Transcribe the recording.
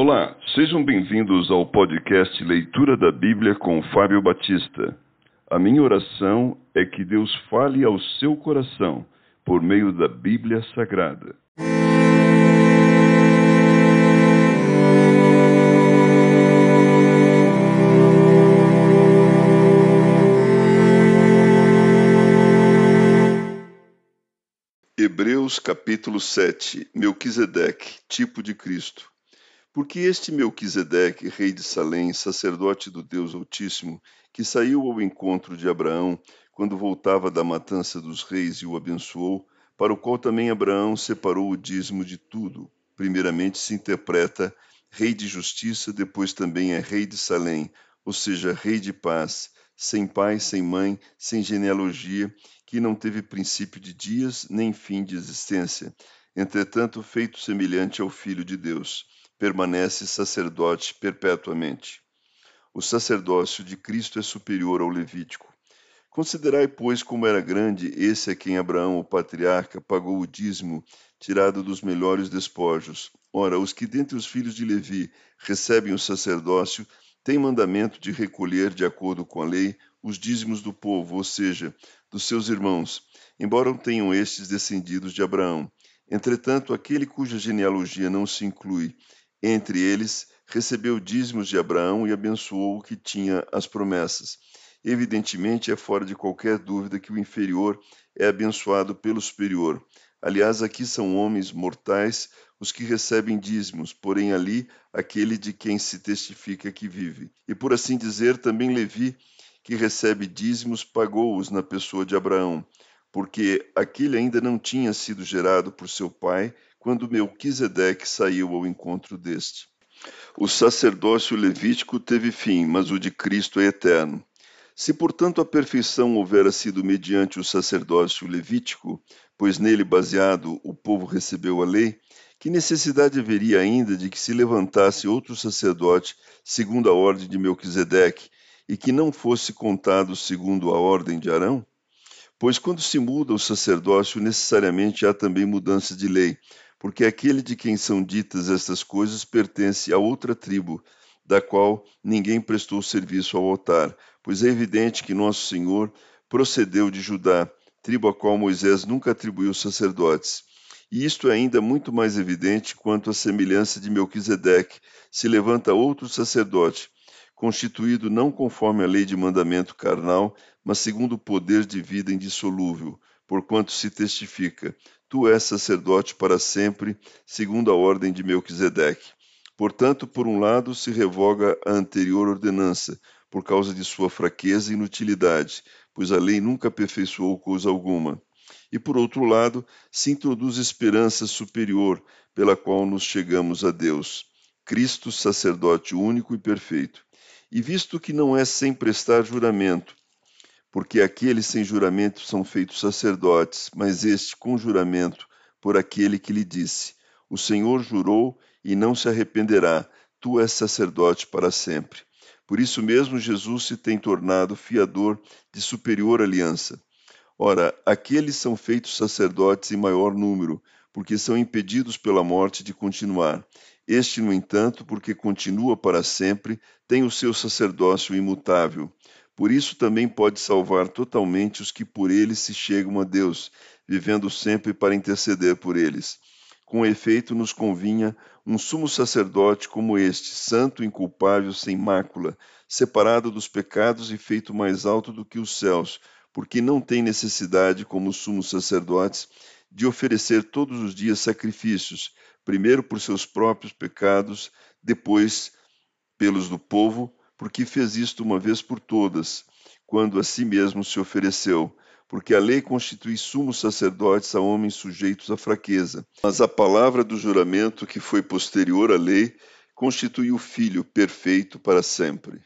Olá, sejam bem-vindos ao podcast Leitura da Bíblia com Fábio Batista. A minha oração é que Deus fale ao seu coração por meio da Bíblia Sagrada. Hebreus capítulo 7 Melquisedeque, tipo de Cristo. Porque este Melquisedeque, rei de Salém, sacerdote do Deus Altíssimo, que saiu ao encontro de Abraão quando voltava da matança dos reis e o abençoou, para o qual também Abraão separou o dízimo de tudo. Primeiramente se interpreta rei de justiça, depois também é rei de Salém, ou seja, rei de paz, sem pai, sem mãe, sem genealogia, que não teve princípio de dias nem fim de existência, entretanto feito semelhante ao Filho de Deus permanece sacerdote perpetuamente. O sacerdócio de Cristo é superior ao levítico. Considerai, pois, como era grande esse a quem Abraão, o patriarca, pagou o dízimo, tirado dos melhores despojos. Ora, os que dentre os filhos de Levi recebem o sacerdócio têm mandamento de recolher, de acordo com a lei, os dízimos do povo, ou seja, dos seus irmãos, embora tenham estes descendidos de Abraão. Entretanto, aquele cuja genealogia não se inclui entre eles, recebeu dízimos de Abraão e abençoou o que tinha as promessas. Evidentemente, é fora de qualquer dúvida que o inferior é abençoado pelo superior. Aliás, aqui são homens mortais os que recebem dízimos, porém ali aquele de quem se testifica que vive. E por assim dizer, também Levi, que recebe dízimos, pagou-os na pessoa de Abraão, porque aquele ainda não tinha sido gerado por seu pai, quando Melquisedeque saiu ao encontro deste. O sacerdócio levítico teve fim, mas o de Cristo é eterno. Se, portanto, a perfeição houvera sido mediante o sacerdócio levítico, pois nele baseado o povo recebeu a lei, que necessidade haveria ainda de que se levantasse outro sacerdote segundo a ordem de Melquisedeque, e que não fosse contado segundo a ordem de Arão? Pois quando se muda o sacerdócio, necessariamente há também mudança de lei, porque aquele de quem são ditas estas coisas pertence a outra tribo, da qual ninguém prestou serviço ao altar, pois é evidente que nosso Senhor procedeu de Judá, tribo a qual Moisés nunca atribuiu sacerdotes. E isto é ainda muito mais evidente quanto à semelhança de Melquisedeque, se levanta outro sacerdote, constituído não conforme a lei de mandamento carnal, mas segundo o poder de vida indissolúvel, porquanto se testifica: Tu és sacerdote para sempre, segundo a ordem de Melquisedeque. Portanto, por um lado, se revoga a anterior ordenança, por causa de sua fraqueza e inutilidade, pois a lei nunca aperfeiçoou coisa alguma. E por outro lado, se introduz esperança superior, pela qual nos chegamos a Deus, Cristo, sacerdote único e perfeito. E visto que não é sem prestar juramento, porque aqueles sem juramento são feitos sacerdotes, mas este com juramento por aquele que lhe disse: O Senhor jurou e não se arrependerá, tu és sacerdote para sempre. Por isso mesmo Jesus se tem tornado fiador de superior aliança. Ora, aqueles são feitos sacerdotes em maior número, porque são impedidos pela morte de continuar. Este, no entanto, porque continua para sempre, tem o seu sacerdócio imutável. Por isso também pode salvar totalmente os que por ele se chegam a Deus, vivendo sempre para interceder por eles. Com efeito, nos convinha um sumo sacerdote como este, santo, inculpável, sem mácula, separado dos pecados e feito mais alto do que os céus, porque não tem necessidade, como os sumos sacerdotes, de oferecer todos os dias sacrifícios, primeiro por seus próprios pecados, depois pelos do povo, porque fez isto uma vez por todas, quando a si mesmo se ofereceu, porque a lei constitui sumos sacerdotes a homens sujeitos à fraqueza. Mas a palavra do juramento, que foi posterior à lei, constitui o Filho perfeito para sempre.